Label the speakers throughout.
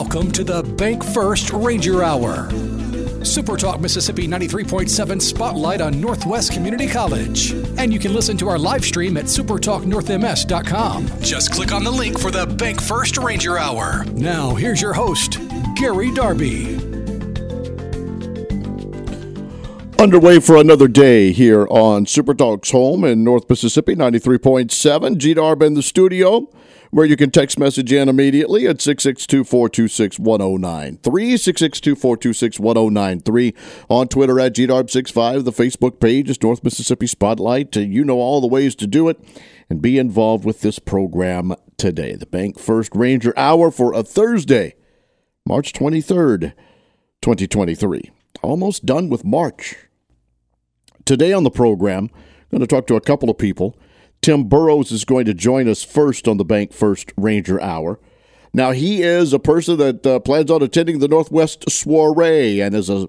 Speaker 1: Welcome to the Bank First Ranger Hour. Super Talk Mississippi 93.7 Spotlight on Northwest Community College. And you can listen to our live stream at supertalknorthms.com. Just click on the link for the Bank First Ranger Hour. Now, here's your host, Gary Darby.
Speaker 2: Underway for another day here on Super Talk's home in North Mississippi, 93.7. G Darb in the studio where you can text message in immediately at 662-426-1093, 662-426-1093, on Twitter at GDARB65, the Facebook page is North Mississippi Spotlight. You know all the ways to do it and be involved with this program today. The Bank First Ranger Hour for a Thursday, March 23rd, 2023. Almost done with March. Today on the program, I'm going to talk to a couple of people – Tim Burroughs is going to join us first on the Bank First Ranger Hour. Now, he is a person that uh, plans on attending the Northwest Soiree and is a,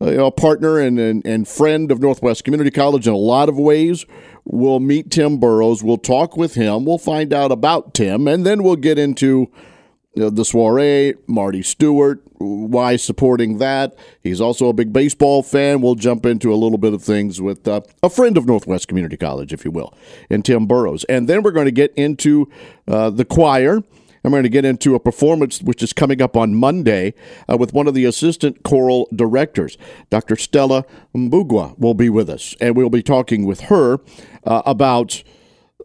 Speaker 2: a partner and, and, and, friend of Northwest Community College in a lot of ways. We'll meet Tim Burroughs. We'll talk with him. We'll find out about Tim, and then we'll get into the soiree, Marty Stuart, why supporting that. He's also a big baseball fan. We'll jump into a little bit of things with uh, a friend of Northwest Community College, if you will, and Tim Burroughs. And then we're going to get into uh, the choir. I'm going to get into a performance which is coming up on Monday uh, with one of the assistant choral directors. Dr. Stella Mbugua will be with us, and we'll be talking with her uh, about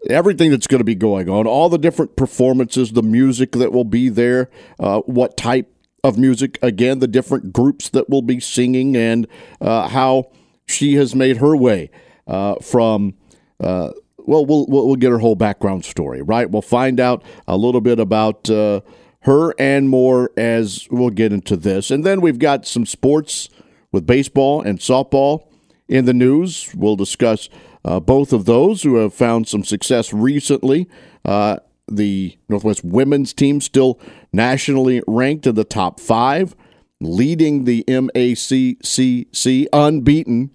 Speaker 2: everything that's going to be going on, all the different performances, the music that will be there, uh, what type of music, again, the different groups that will be singing, and uh, how she has made her way uh, from. Uh, well, well, we'll get her whole background story, right? We'll find out a little bit about uh, her and more as we'll get into this. And then we've got some sports with baseball and softball in the news. We'll discuss uh, both of those who have found some success recently. Uh, the Northwest women's team still nationally ranked in the top five, leading the MACCC unbeaten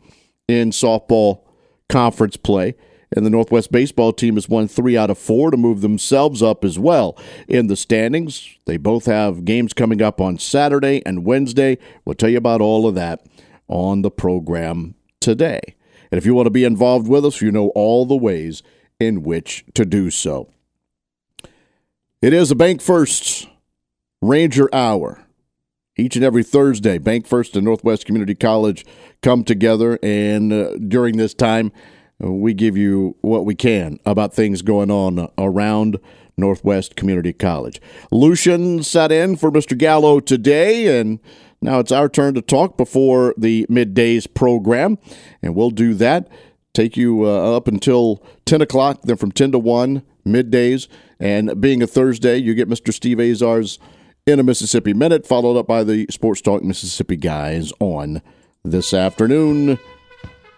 Speaker 2: in softball conference play. And the Northwest baseball team has won three out of four to move themselves up as well in the standings. They both have games coming up on Saturday and Wednesday. We'll tell you about all of that on the program today. And if you want to be involved with us, you know all the ways in which to do so. It is a Bank First Ranger Hour. Each and every Thursday, Bank First and Northwest Community College come together, and uh, during this time, we give you what we can about things going on around Northwest Community College. Lucian sat in for Mr. Gallo today, and now it's our turn to talk before the middays program, and we'll do that. Take you uh, up until 10 o'clock, then from 10 to 1, middays. And being a Thursday, you get Mr. Steve Azar's In a Mississippi Minute, followed up by the Sports Talk Mississippi guys on this afternoon.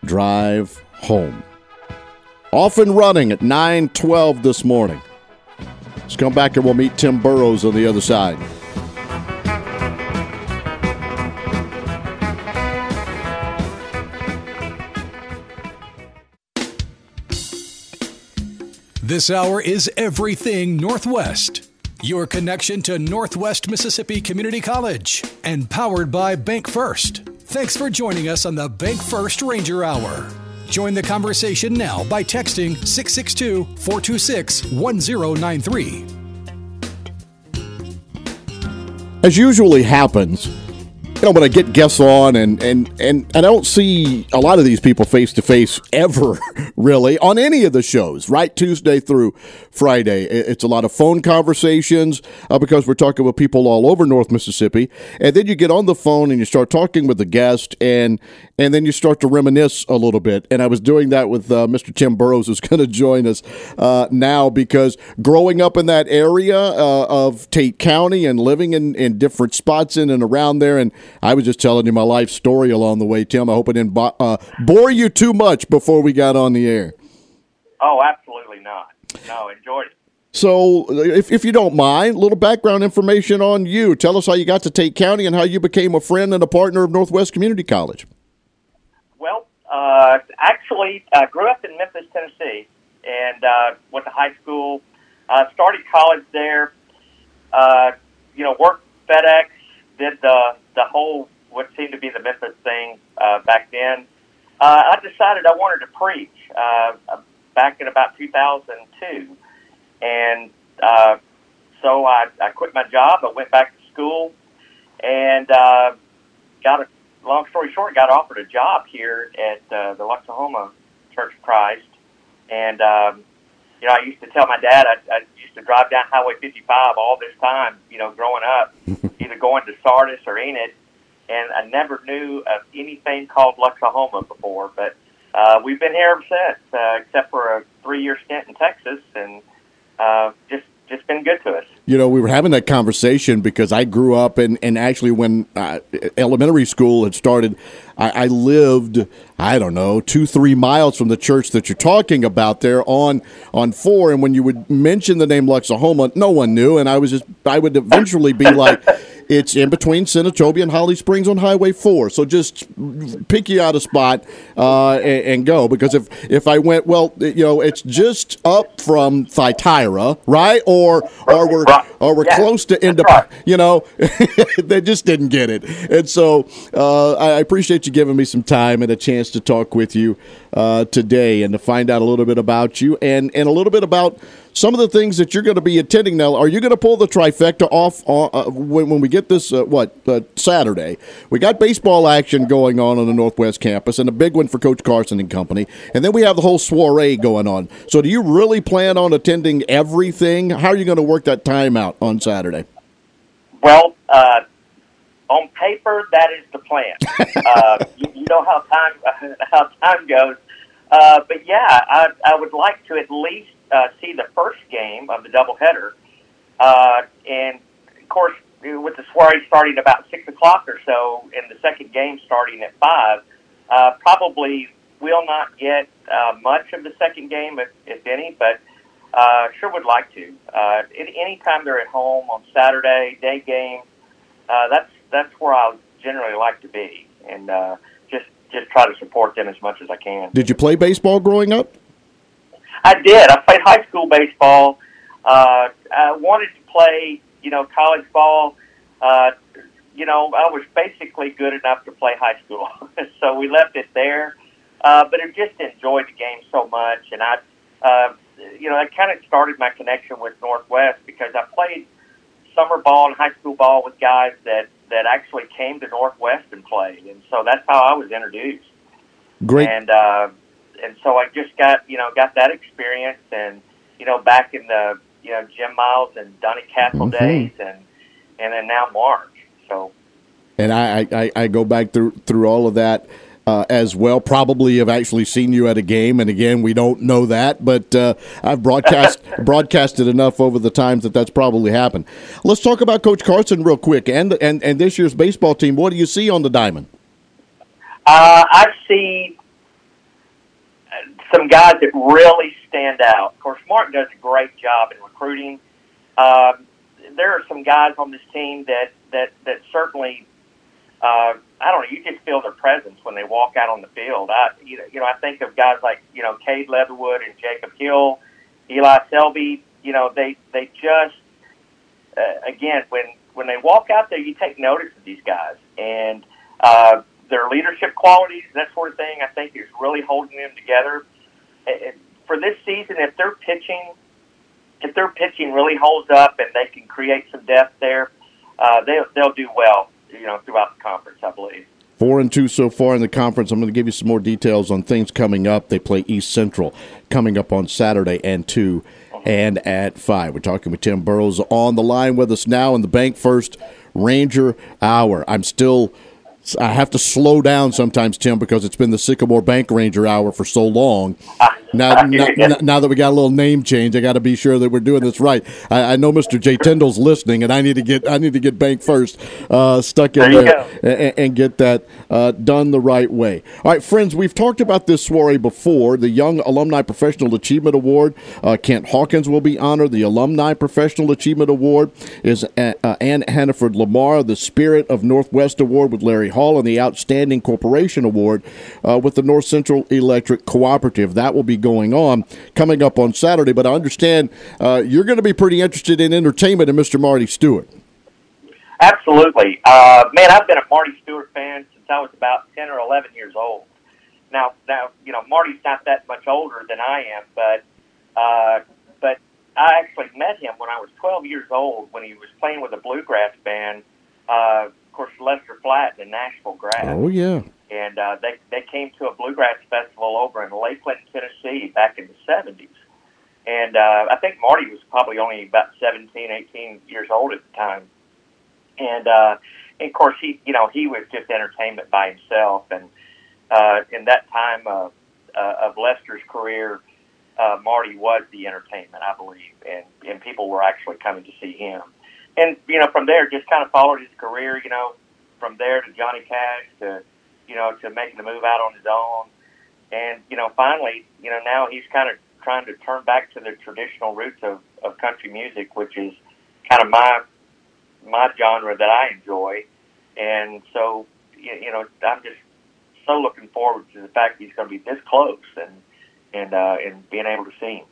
Speaker 2: Drive home. Off and running at 9:12 this morning. Let's come back and we'll meet Tim Burrows on the other side.
Speaker 1: This hour is Everything Northwest. Your connection to Northwest Mississippi Community College and powered by Bank First. Thanks for joining us on the Bank First Ranger Hour. Join the conversation now by texting 662 426 1093.
Speaker 2: As usually happens, you know, when I get guests on, and and and, I don't see a lot of these people face to face ever, really, on any of the shows, right? Tuesday through Friday, it's a lot of phone conversations uh, because we're talking with people all over North Mississippi, and then you get on the phone and you start talking with the guest, and and then you start to reminisce a little bit. And I was doing that with uh, Mr. Tim Burroughs, who's going to join us uh, now because growing up in that area uh, of Tate County and living in in different spots in and around there, and I was just telling you my life story along the way, Tim. I hope I didn't bo- uh, bore you too much before we got on the air.
Speaker 3: Oh, absolutely not. No, enjoyed it.
Speaker 2: So, if, if you don't mind, a little background information on you. Tell us how you got to Tate County and how you became a friend and a partner of Northwest Community College.
Speaker 3: Well, uh, actually, I grew up in Memphis, Tennessee, and uh, went to high school. Uh, started college there. Uh, you know, worked FedEx did the the whole what seemed to be the Memphis thing uh, back then, uh, I decided I wanted to preach uh, back in about 2002, and uh, so I, I quit my job. I went back to school, and uh, got a long story short, got offered a job here at uh, the Luxahoma Church of Christ, and um, you know I used to tell my dad I, I used to drive down Highway 55 all this time, you know, growing up, either going to Sardis or Enid, and I never knew of anything called Luxahoma before, but uh, we've been here ever since, uh, except for a three-year stint in Texas, and uh, just just been good to us.
Speaker 2: You know, we were having that conversation because I grew up and, and actually when uh, elementary school had started, I, I, lived, I don't know, two, three miles from the church that you're talking about there on on four. And when you would mention the name Luxahoma, no one knew. And I was just, I would eventually be like, it's in between Senatobia and Holly Springs on Highway 4. So just pick you out a spot uh, and, and, go. Because if, if I went, well, you know, it's just up from Thyatira, right? Or or we're or we're yeah, close to end up, you know, they just didn't get it. And so uh, I appreciate you giving me some time and a chance to talk with you uh, today and to find out a little bit about you and, and a little bit about some of the things that you're going to be attending now. Are you going to pull the trifecta off uh, when, when, we get this, uh, what, uh, Saturday? We got baseball action going on on the Northwest campus and a big one for Coach Carson and company. And then we have the whole soiree going on. So do you really plan on attending everything? How are you going to work that time out on Saturday?
Speaker 3: Well, uh, on paper, that is the plan. uh, you, you, know how time how time goes. Uh, but yeah, I, I would like to at least uh, see the first game of the doubleheader, uh, and of course, with the soiree starting about six o'clock or so, and the second game starting at five, uh, probably will not get uh, much of the second game, if, if any, but uh, sure would like to. Uh, anytime they're at home on Saturday, day game, uh, that's that's where I generally like to be, and uh, just just try to support them as much as I can.
Speaker 2: Did you play baseball growing up?
Speaker 3: I did. I played high school baseball. Uh, I wanted to play, you know, college ball. Uh, you know, I was basically good enough to play high school, so we left it there. Uh, but I just enjoyed the game so much, and I, uh, you know, that kind of started my connection with Northwest because I played summer ball and high school ball with guys that that actually came to Northwest and played, and so that's how I was introduced.
Speaker 2: Great.
Speaker 3: And uh, and so I just got you know got that experience, and you know back in the you know Jim Miles and Donnie Castle mm-hmm. days, and and then now Mark. So.
Speaker 2: And I, I, I go back through through all of that uh, as well. Probably have actually seen you at a game, and again, we don't know that, but uh, I've broadcast broadcasted enough over the times that that's probably happened. Let's talk about Coach Carson real quick, and and and this year's baseball team. What do you see on the diamond?
Speaker 3: Uh, I see some guys that really stand out. Of course, Mark does a great job in recruiting. Um, there are some guys on this team that that that certainly uh, I don't know. You just feel their presence when they walk out on the field. I, you know, you know, I think of guys like you know Cade Leatherwood and Jacob Hill, Eli Selby. You know, they they just uh, again when when they walk out there, you take notice of these guys and uh, their leadership qualities, that sort of thing. I think is really holding them together. And for this season, if their pitching, if their pitching really holds up and they can create some depth there, uh, they they'll do well you know throughout the conference, I believe.
Speaker 2: Four and two so far in the conference. I'm going to give you some more details on things coming up. They play East Central coming up on Saturday and 2 uh-huh. and at five. We're talking with Tim Burroughs on the line with us now in the Bank First Ranger Hour. I'm still I have to slow down sometimes, Tim, because it's been the Sycamore Bank Ranger hour for so long. Now, now, now, that we got a little name change, I got to be sure that we're doing this right. I, I, know Mr. J. Tyndall's listening, and I need to get I need to get Bank First uh, stuck in there, there and, and, get that uh, done the right way. All right, friends, we've talked about this soiree before. The Young Alumni Professional Achievement Award. Uh, Kent Hawkins will be honored. The Alumni Professional Achievement Award is uh, Ann Hannaford Lamar. The Spirit of Northwest Award with Larry Hall and the Outstanding Corporation Award uh, with the North Central Electric Cooperative. That will be going on coming up on Saturday. But I understand uh, you're going to be pretty interested in entertainment and Mr. Marty Stuart.
Speaker 3: Absolutely, uh, man. I've been a Marty Stuart fan since I was about ten or eleven years old. Now, now, you know, Marty's not that much older than I am, but uh, but I actually met him when I was 12 years old when he was playing with a bluegrass band. Uh, course, Lester Flatt and Nashville Grass.
Speaker 2: Oh yeah.
Speaker 3: And uh, they they came to a bluegrass festival over in Lakeland, Tennessee, back in the 70s. And uh, I think Marty was probably only about 17, 18 years old at the time. And, uh, and of course, he you know he was just entertainment by himself. And uh, in that time uh, uh, of Lester's career, uh, Marty was the entertainment, I believe, and and people were actually coming to see him. And you know, from there, just kind of followed his career. You know, from there to Johnny Cash to you know to making the move out on his own, and you know, finally, you know, now he's kind of trying to turn back to the traditional roots of, of country music, which is kind of my my genre that I enjoy. And so, you know, I'm just so looking forward to the fact he's going to be this close and and uh, and being able to see him.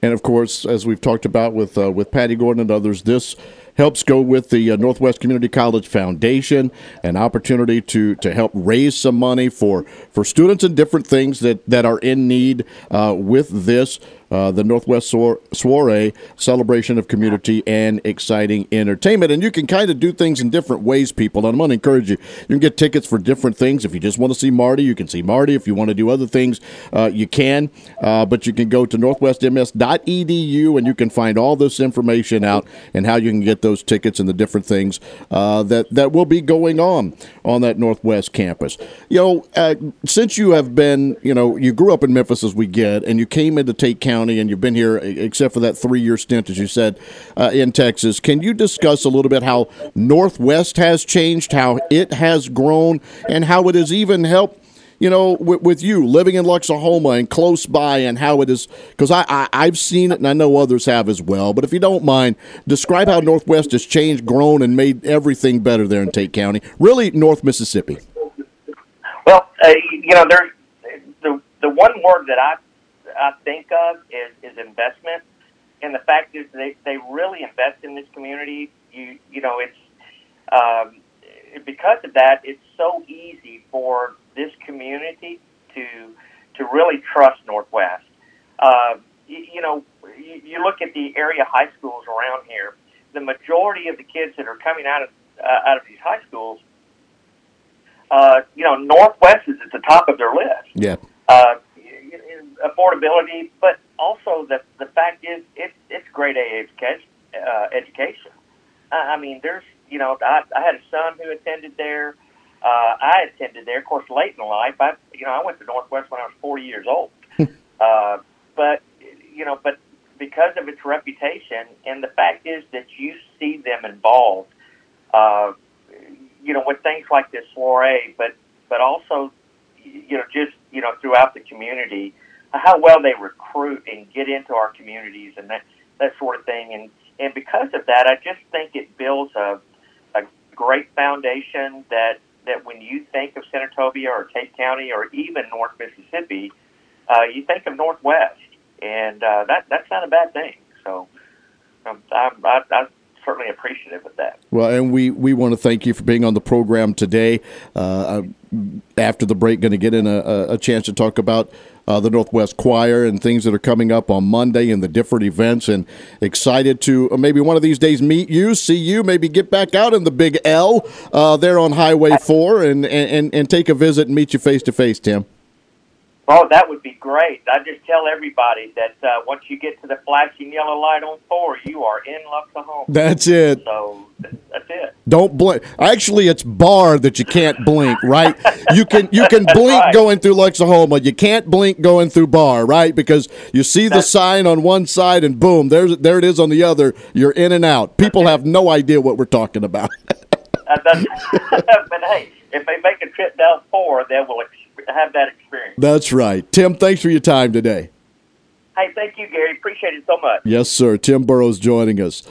Speaker 2: And of course, as we've talked about with uh, with Patty Gordon and others, this helps go with the uh, Northwest Community College Foundation, an opportunity to to help raise some money for for students and different things that that are in need uh, with this uh, the Northwest Soiree celebration of community and exciting entertainment. And you can kind of do things in different ways, people. And I'm going to encourage you. You can get tickets for different things. If you just want to see Marty, you can see Marty. If you want to do other things, uh, you can. Uh, but you can go to northwestms.edu and you can find all this information out and how you can get those tickets and the different things uh, that, that will be going on on that Northwest campus. You know, uh, since you have been, you know, you grew up in Memphis as we get, and you came into Tate County County, and you've been here except for that three year stint, as you said, uh, in Texas. Can you discuss a little bit how Northwest has changed, how it has grown, and how it has even helped? you know, with, with, you living in Luxahoma and close by, and how it is, because I, I, I've seen it and I know others have as well. But if you don't mind, describe how Northwest has changed, grown, and made everything better there in Tate County, really North Mississippi.
Speaker 3: Well, uh, you know, there's the the one word that I I think of is, is investment. And the fact is, they, they really invest in this community. You you know, it's um, because of that, it's so easy for this community to to really trust Northwest. Uh, you, you know, you, you look at the area high schools around here. The majority of the kids that are coming out of uh, out of these high schools, uh, you know, Northwest is at the top of their list.
Speaker 2: Yeah.
Speaker 3: Uh, affordability, but also the the fact is it, it's grade A education. Uh, education. I mean, there's you know I, I had a son who attended there. Uh, I attended there, of course, late in life. I you know I went to Northwest when I was 40 years old. uh, but you know, but because of its reputation, and the fact is that you see them involved, uh, you know, with things like this soiree, but but also, you know, just you know, throughout the community how well they recruit and get into our communities and that that sort of thing. And and because of that, I just think it builds a a great foundation that that when you think of Senatobia or Tate County or even North Mississippi, uh, you think of Northwest, and uh, that that's not a bad thing. So um, I, I, I certainly appreciative of that.
Speaker 2: Well, and we, we want to thank you for being on the program today. Uh, after the break, going to get in a, a, chance to talk about uh, the Northwest Choir and things that are coming up on Monday and the different events. And excited to uh, maybe one of these days meet you, see you, maybe get back out in the Big L uh, there on Highway 4 and, and, and take a visit and meet you face to face, Tim.
Speaker 3: Oh, that would be great. I just tell everybody that uh, once you get to the flashing yellow light on four, you are in Luxahoma.
Speaker 2: That's it.
Speaker 3: So that's it.
Speaker 2: Don't blink. Actually, it's bar that you can't blink, right? you can you can blink
Speaker 3: right.
Speaker 2: going through Luxahoma. You can't blink going through bar, right? Because you see the that's, sign on one side and boom, there's there it is on the other. You're in and out. People have no idea what we're talking about.
Speaker 3: uh, but hey, if they make a trip down four, they will have that experience.
Speaker 2: That's right. Tim, thanks for your time today.
Speaker 3: Hey, thank you, Gary. Appreciate it so much.
Speaker 2: Yes, sir. Tim Burroughs joining us.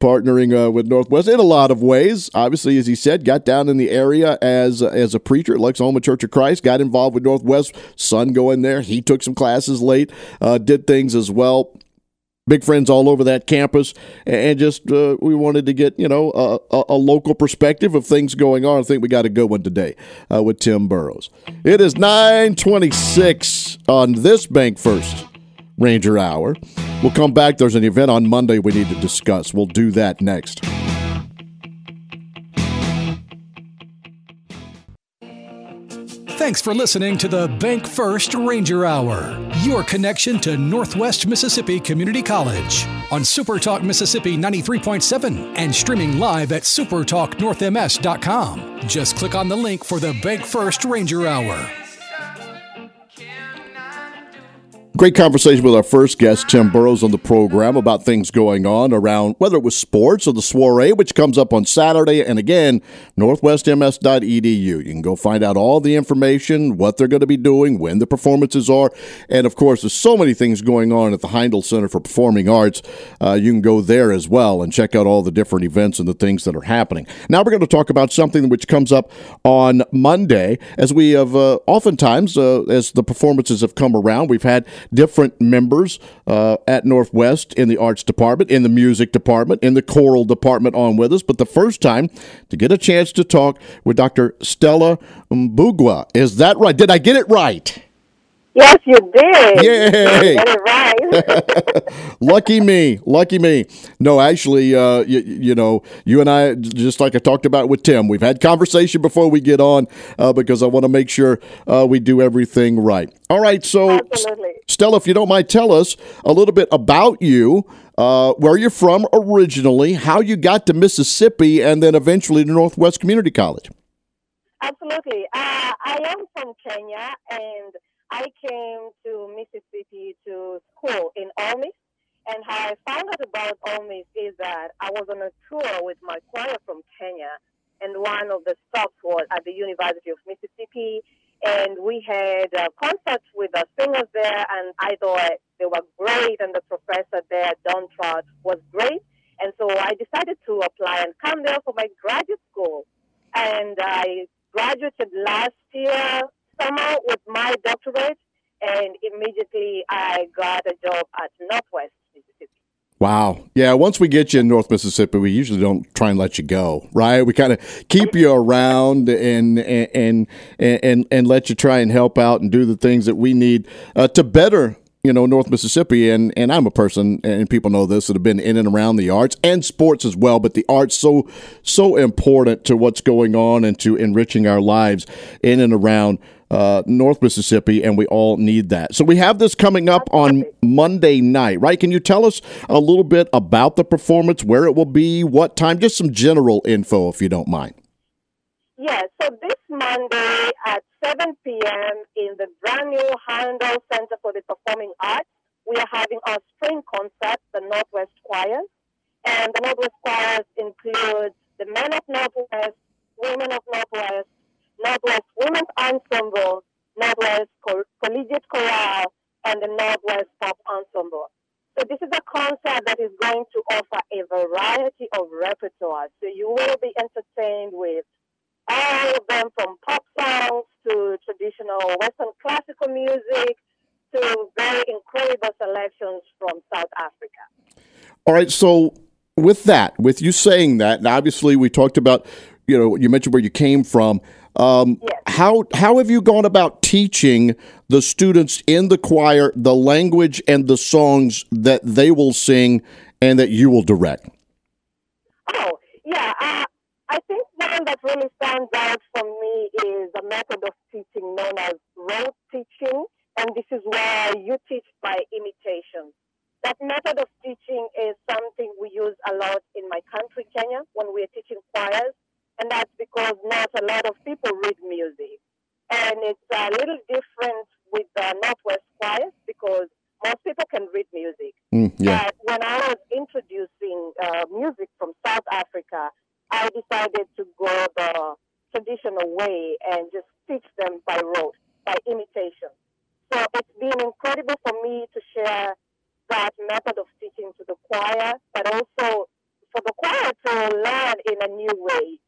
Speaker 2: Partnering uh, with Northwest in a lot of ways. Obviously, as he said, got down in the area as as a preacher at Luxahoma Church of Christ. Got involved with Northwest. Son going there. He took some classes late. Uh, did things as well big friends all over that campus, and just uh, we wanted to get you know a, a, local perspective of things going on. I think we got a good one today uh, with Tim Burroughs. It is nine twenty six on this Bank First Ranger Hour. We'll come back. There's an event on Monday we need to discuss. We'll do that next.
Speaker 1: Thanks for listening to the Bank First Ranger Hour, your connection to Northwest Mississippi Community College on SuperTalk Mississippi 93.7 and streaming live at supertalknorthms.com. Just click on the link for the Bank First Ranger Hour.
Speaker 2: Great conversation with our first guest, Tim Burroughs, on the program about things going on around whether it was sports or the soiree, which comes up on Saturday. And again, northwestms.edu. You can go find out all the information, what they're going to be doing, when the performances are. And of course, there's so many things going on at the Heindel Center for Performing Arts. Uh, you can go there as well and check out all the different events and the things that are happening. Now, we're going to talk about something which comes up on Monday, as we have uh, oftentimes, uh, as the performances have come around, we've had different members uh, at Northwest in the arts department, in the music department, in the choral department on with us. But the first time to get a chance to talk with Dr. Stella Mbugua. Is that right? Did I get it right?
Speaker 4: Yes, you did.
Speaker 2: Yay!
Speaker 4: You right.
Speaker 2: lucky me, lucky me. No, actually, uh, you, you, know, you and I, just like I talked about with Tim, we've had conversation before we get on uh, because I want to make sure uh, we do everything right. All right, so
Speaker 4: Absolutely.
Speaker 2: Stella, if you don't mind, tell us a little bit about you. Uh, where you're from originally, how you got to Mississippi, and then eventually to Northwest Community College.
Speaker 4: Absolutely. Uh, I am from Kenya, and I came to Mississippi to school in Ole Miss, and how I found out about Ole Miss is that I was on a tour with my choir from Kenya, and one of the stops was at the University of Mississippi, and we had a concert with the singers there, and I thought they were great, and the professor there, Don Trott, was great, and so I decided to apply and come there for my graduate school, and I graduated last year with my doctorate, and immediately I got a job at Northwest Mississippi.
Speaker 2: Wow. Yeah, once we get you in North Mississippi, we usually don't try and let you go, right? We kind of keep you around and and and and let you try and help out and do the things that we need uh, to better you know North Mississippi and and I'm a person and people know this that have been in and around the arts and sports as well but the arts so so important to what's going on and to enriching our lives in and around uh, North Mississippi, and we all need that. So we have this coming up on Monday night, right? Can you tell us a little bit about the performance, where it will be, what time, just some general info, if you don't mind.
Speaker 4: Yes, so this Monday at 7 p.m. in the brand new Heindel Center for the Performing Arts, we are having our spring concert, the Northwest Choirs. And the Northwest Choirs include the Men of Northwest, Women of Northwest, Northwest Women's Ensemble, Northwest Collegiate Chorale, and the Northwest Pop Ensemble. So this is a concert that is going to offer a variety of repertoire. So you will be entertained with all of them from pop songs to traditional Western classical music to very incredible selections from South Africa.
Speaker 2: All right, so with that, with you saying that, and obviously we talked about, you know, you mentioned where you came from. Um,
Speaker 4: yes.
Speaker 2: How how have you gone about teaching the students in the choir the language and the songs that they will sing and that you will direct?
Speaker 4: Oh yeah, uh, I think one that really stands out for me is a method of teaching known as rote teaching, and this is where you teach by imitation. That method of teaching is something we use a lot in my country, Kenya, when we're teaching choirs and that's because not a lot of people read music. And it's a little different with the Northwest choirs because most people can read music.
Speaker 2: Mm, yeah.
Speaker 4: But when I was introducing uh, music from South Africa, I decided to go the traditional way and just teach them by rote, by imitation. So it's been incredible for me to share that method of teaching to the choir, but also for the choir to learn in a new way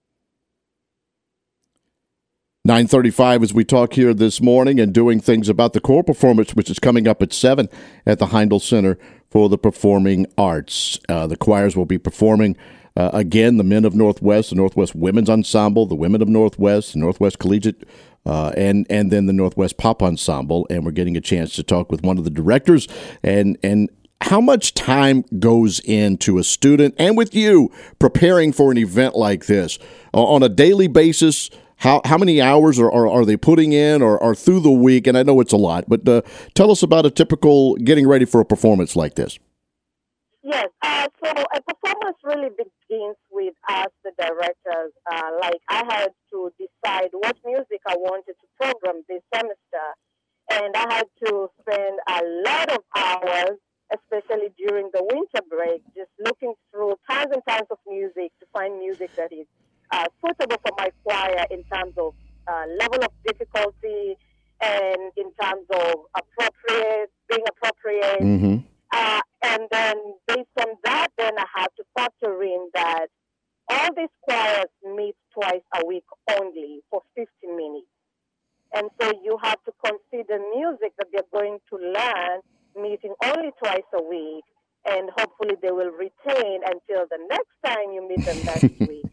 Speaker 2: 935 as we talk here this morning and doing things about the choral performance, which is coming up at 7 at the Heindel Center for the performing arts. Uh, the choirs will be performing. Uh, again, the Men of Northwest, the Northwest Women's Ensemble, the Women of Northwest, the Northwest Collegiate uh, and and then the Northwest Pop Ensemble, and we're getting a chance to talk with one of the directors and and how much time goes into a student and with you preparing for an event like this on a daily basis. How, how many hours are, are, are they putting in or, or through the week? And I know it's a lot, but uh, tell us about a typical getting ready for a performance like this.
Speaker 4: Yes, uh, so a performance really begins with us, the directors. Uh, like I had to decide what music I wanted to program this semester, and I had to spend a lot of hours, especially during the winter break, just looking through tons and tons of music to find music that is uh, suitable for my choir in terms of uh, level of difficulty and in terms of appropriate, being appropriate.
Speaker 2: Mm-hmm.
Speaker 4: Uh, and then based on that, then I have to factor in that all these choirs meet twice a week only for 15 minutes. And so you have to consider music that they're going to learn meeting only twice a week. And hopefully they will retain until the next time you meet them next week.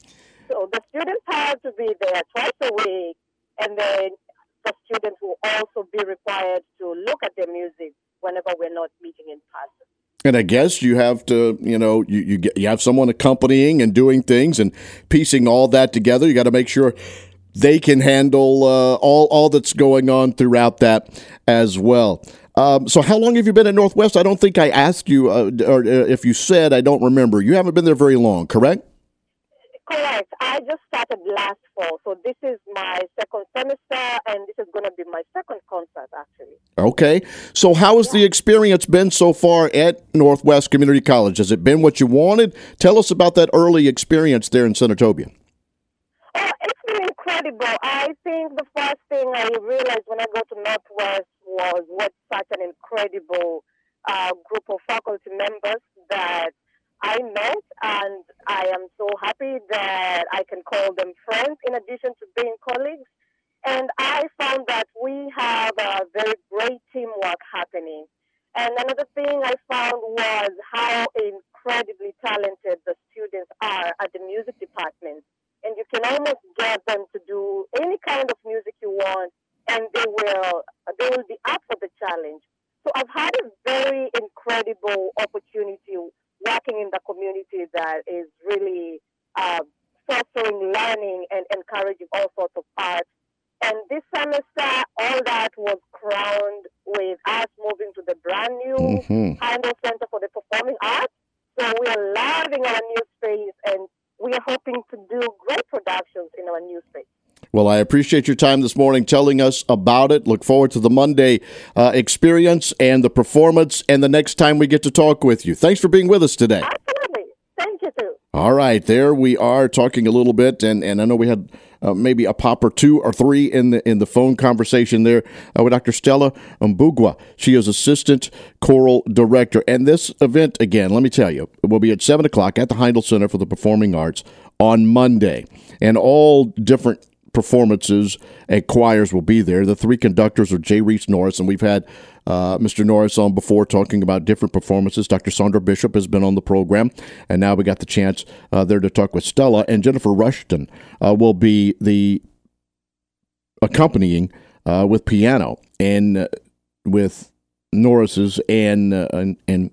Speaker 4: So the students have to be there twice a week. And then the students will also be required to look at their music whenever we're not meeting in person.
Speaker 2: And I guess you have to, you know, you you, get, you have someone accompanying and doing things and piecing all that together. You got to make sure they can handle uh, all all that's going on throughout that as well. Um, so, how long have you been at Northwest? I don't think I asked you, uh, or uh, if you said, I don't remember. You haven't been there very long, correct?
Speaker 4: Correct. I just started last fall, so this is my second semester, and this is going to be my second concert, actually.
Speaker 2: Okay. So, how has the experience been so far at Northwest Community College? Has it been what you wanted? Tell us about that early experience there in Senatobia.
Speaker 4: Oh, it's been incredible. I think the first thing I realized when I got to Northwest was what such an incredible uh, group of faculty members that I met, and I am so happy that I can call them friends in addition to being colleagues. And I found that we have a very great teamwork happening. And another thing I found was how incredibly talented the students are at the music department. And you can almost get them to do any kind of music you want, and they will they will be up for the challenge. So I've had a very incredible opportunity working in the community that is really uh, fostering learning and encouraging all sorts of arts. And this semester, all that was crowned with us moving to the brand new mm-hmm. Heindel Center for the Performing Arts. So we are loving our new space and we are hoping to do great productions in our new space.
Speaker 2: Well, I appreciate your time this morning telling us about it. Look forward to the Monday uh, experience and the performance and the next time we get to talk with you. Thanks for being with us today.
Speaker 4: Absolutely. Thank you, too.
Speaker 2: All right. There we are talking a little bit, and, and I know we had uh, maybe a pop or two or three in the in the phone conversation there uh, with Dr. Stella Mbugua. She is assistant choral director. And this event, again, let me tell you, will be at 7 o'clock at the Heindel Center for the Performing Arts on Monday. And all different performances and choirs will be there. The three conductors are Jay Reese Norris, and we've had uh, Mr. Norris on before talking about different performances. Dr. Sandra Bishop has been on the program, and now we got the chance uh, there to talk with Stella. And Jennifer Rushton uh, will be the accompanying uh, with piano and uh, with Norris's and, uh, and, and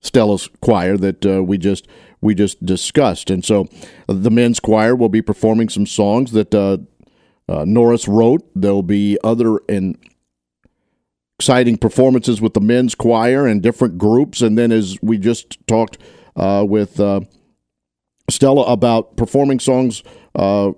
Speaker 2: Stella's choir that we just we just discussed. And so the men's choir will be performing some songs that uh, uh, Norris wrote. There'll be other and exciting performances with the men's choir and different groups. And then, as we just talked uh, with uh, Stella about performing songs uh,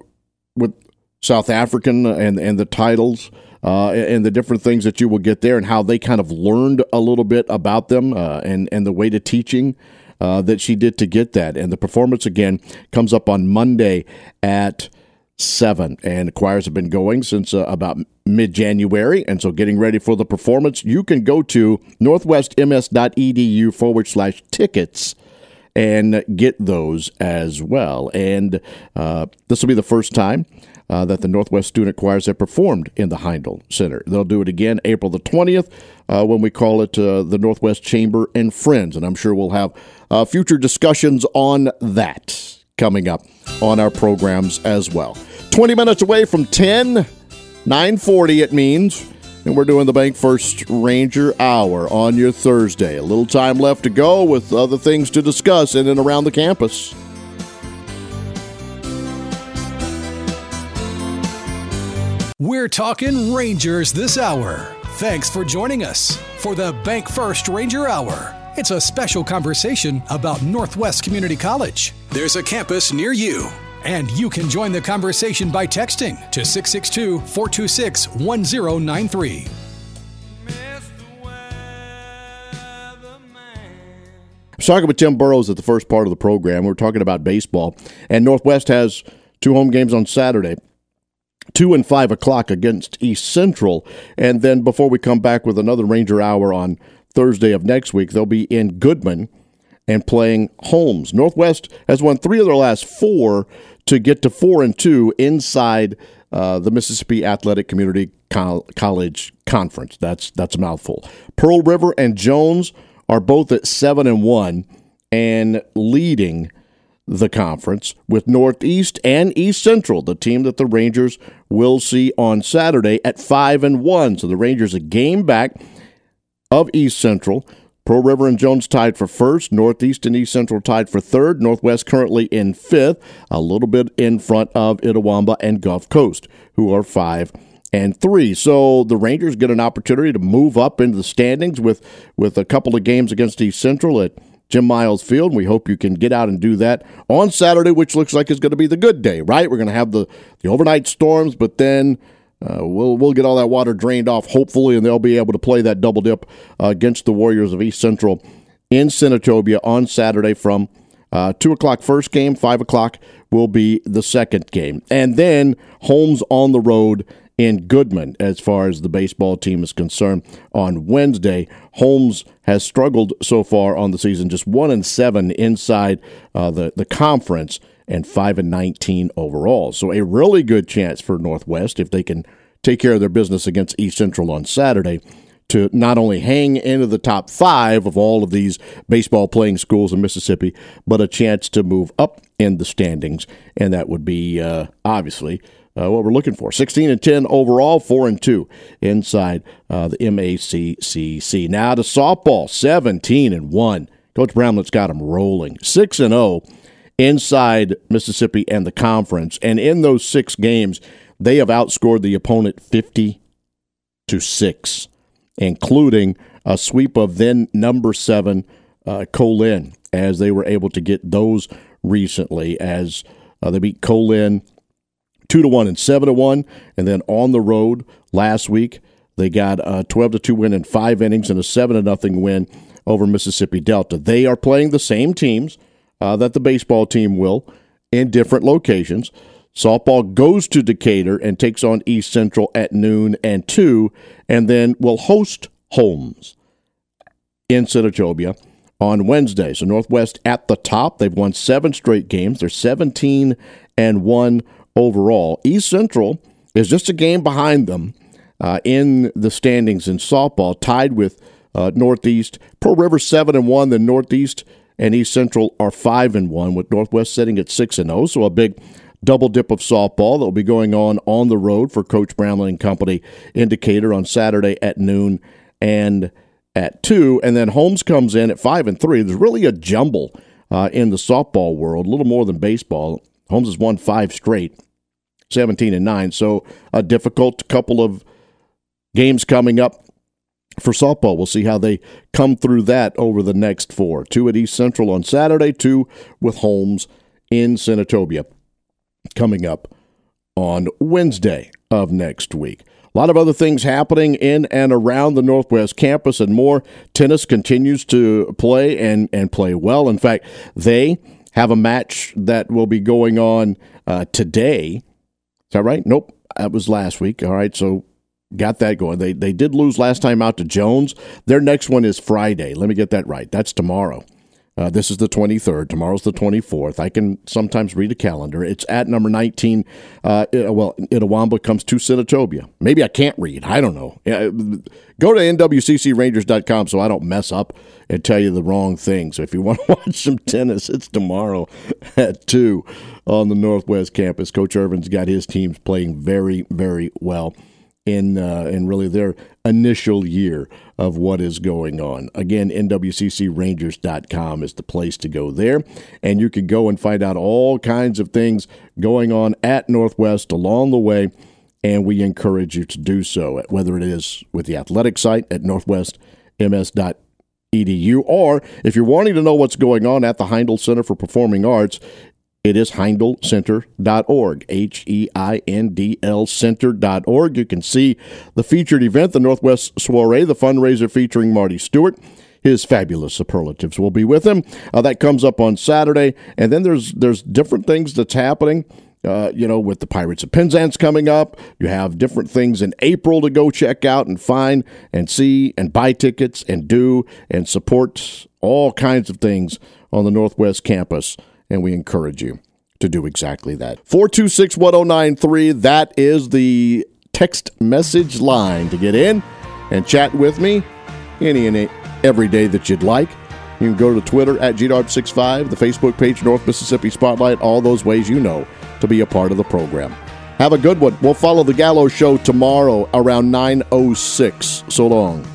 Speaker 2: with South African and and the titles. Uh, and the different things that you will get there, and how they kind of learned a little bit about them, uh, and and the way to teaching uh, that she did to get that. And the performance again comes up on Monday at seven. And the choirs have been going since uh, about mid January. And so getting ready for the performance, you can go to northwestms.edu forward slash tickets and get those as well. And uh, this will be the first time uh, that the Northwest Student Choirs have performed in the Heindel Center. They'll do it again April the 20th uh, when we call it uh, the Northwest Chamber and Friends. And I'm sure we'll have uh, future discussions on that coming up on our programs as well. 20 minutes away from 10, 940 it means. And we're doing the Bank First Ranger Hour on your Thursday. A little time left to go with other things to discuss in and around the campus.
Speaker 1: We're talking Rangers this hour. Thanks for joining us for the Bank First Ranger Hour. It's a special conversation about Northwest Community College. There's a campus near you, and you can join the conversation by texting to 662 426 1093.
Speaker 2: I'm talking with Tim Burroughs at the first part of the program. We are talking about baseball, and Northwest has two home games on Saturday two and five o'clock against East Central. And then before we come back with another Ranger Hour on Thursday of next week, they'll be in Goodman and playing Holmes. Northwest has won three of their last four to get to four and two inside uh, the Mississippi Athletic Community Col- College Conference. That's that's a mouthful. Pearl River and Jones are both at seven and one and leading the conference with Northeast and East Central, the team that the Rangers will see on Saturday at 5 and 1. So the Rangers a game back of East Central. Pearl River and Jones tied for first. Northeast and East Central tied for third. Northwest currently in fifth, a little bit in front of Itawamba and Gulf Coast, who are five and three. So the Rangers get an opportunity to move up into the standings with with a couple of games against East Central at Jim Miles Field. And We hope you can get out and do that on Saturday, which looks like is going to be the good day, right? We're going to have the, the overnight storms, but then uh, we'll we'll get all that water drained off, hopefully, and they'll be able to play that double dip uh, against the Warriors of East Central in Senatobia on Saturday from uh, two o'clock first game, five o'clock will be the second game, and then Holmes on the road in Goodman as far as the baseball team is concerned on Wednesday. Holmes has struggled so far on the season, just one and seven inside uh, the the conference and five and nineteen overall. So a really good chance for Northwest if they can take care of their business against East Central on Saturday to not only hang into the top five of all of these baseball playing schools in Mississippi, but a chance to move up in the standings, and that would be uh, obviously uh, what we're looking for. 16 and 10 overall, 4 and 2 inside uh, the MACCC. Now to softball, 17 and 1. Coach Bramlett's got them rolling. 6 and 0 inside Mississippi and the conference. And in those six games, they have outscored the opponent 50 to 6, including a sweep of then number 7 uh, Co-Lin as they were able to get those recently as uh, they beat Colin two to one and seven to one, and then on the road last week they got a twelve to two win in five innings and a seven to nothing win over Mississippi Delta. They are playing the same teams uh, that the baseball team will in different locations. Softball goes to Decatur and takes on East Central at noon and two, and then will host Holmes in Senatobia on Wednesday. So Northwest at the top. They've won seven straight games. They're 17 and one overall. East Central is just a game behind them uh, in the standings in softball, tied with uh, Northeast. Pearl River seven and one. Then Northeast and East Central are five and one, with Northwest sitting at six and zero. Oh. So a big double dip of softball that will be going on on the road for Coach Bramlett and Company in Decatur on Saturday at noon and at two, and then Holmes comes in at five and three. There's really a jumble uh, in the softball world, a little more than baseball. Holmes has won five straight. 17 and 9. So a difficult couple of games coming up for softball. We'll see how they come through that over the next four. Two at East Central on Saturday, two with Holmes in Senatobia coming up on Wednesday of next week. A lot of other things happening in and around the Northwest campus and more. Tennis continues to play and, and play well. In fact, they have a match that will be going on uh, today is that right? Nope. That was last week. All right. So got that going. They they did lose last time out to Jones. Their next one is Friday. Let me get that right. That's tomorrow. Uh, this is the 23rd. Tomorrow's the 24th. I can sometimes read a calendar. It's at number 19. Uh, well, Itawamba comes to Senatobia. Maybe I can't read. I don't know. Go to nwccrangers.com so I don't mess up and tell you the wrong thing. So if you want to watch some tennis, it's tomorrow at 2 on the Northwest campus. Coach Irvin's got his teams playing very, very well in uh, in really their initial year of what is going on. Again, nwccrangers.com is the place to go there, and you can go and find out all kinds of things going on at Northwest along the way, and we encourage you to do so, whether it is with the athletic site at northwestms.edu, or if you're wanting to know what's going on at the Heindel Center for Performing Arts, it is HeindelCenter.org, H E I N D L Center.org. You can see the featured event, the Northwest Soiree, the fundraiser featuring Marty Stuart. His fabulous superlatives will be with him. Uh, that comes up on Saturday, and then there's there's different things that's happening. Uh, you know, with the Pirates of Penzance coming up, you have different things in April to go check out and find and see and buy tickets and do and support all kinds of things on the Northwest campus and we encourage you to do exactly that. 426 1093, that is the text message line to get in and chat with me any and every day that you'd like. You can go to Twitter at GDARB65, the Facebook page North Mississippi Spotlight, all those ways you know to be a part of the program. Have a good one. We'll follow the Gallo Show tomorrow around 9.06. So long.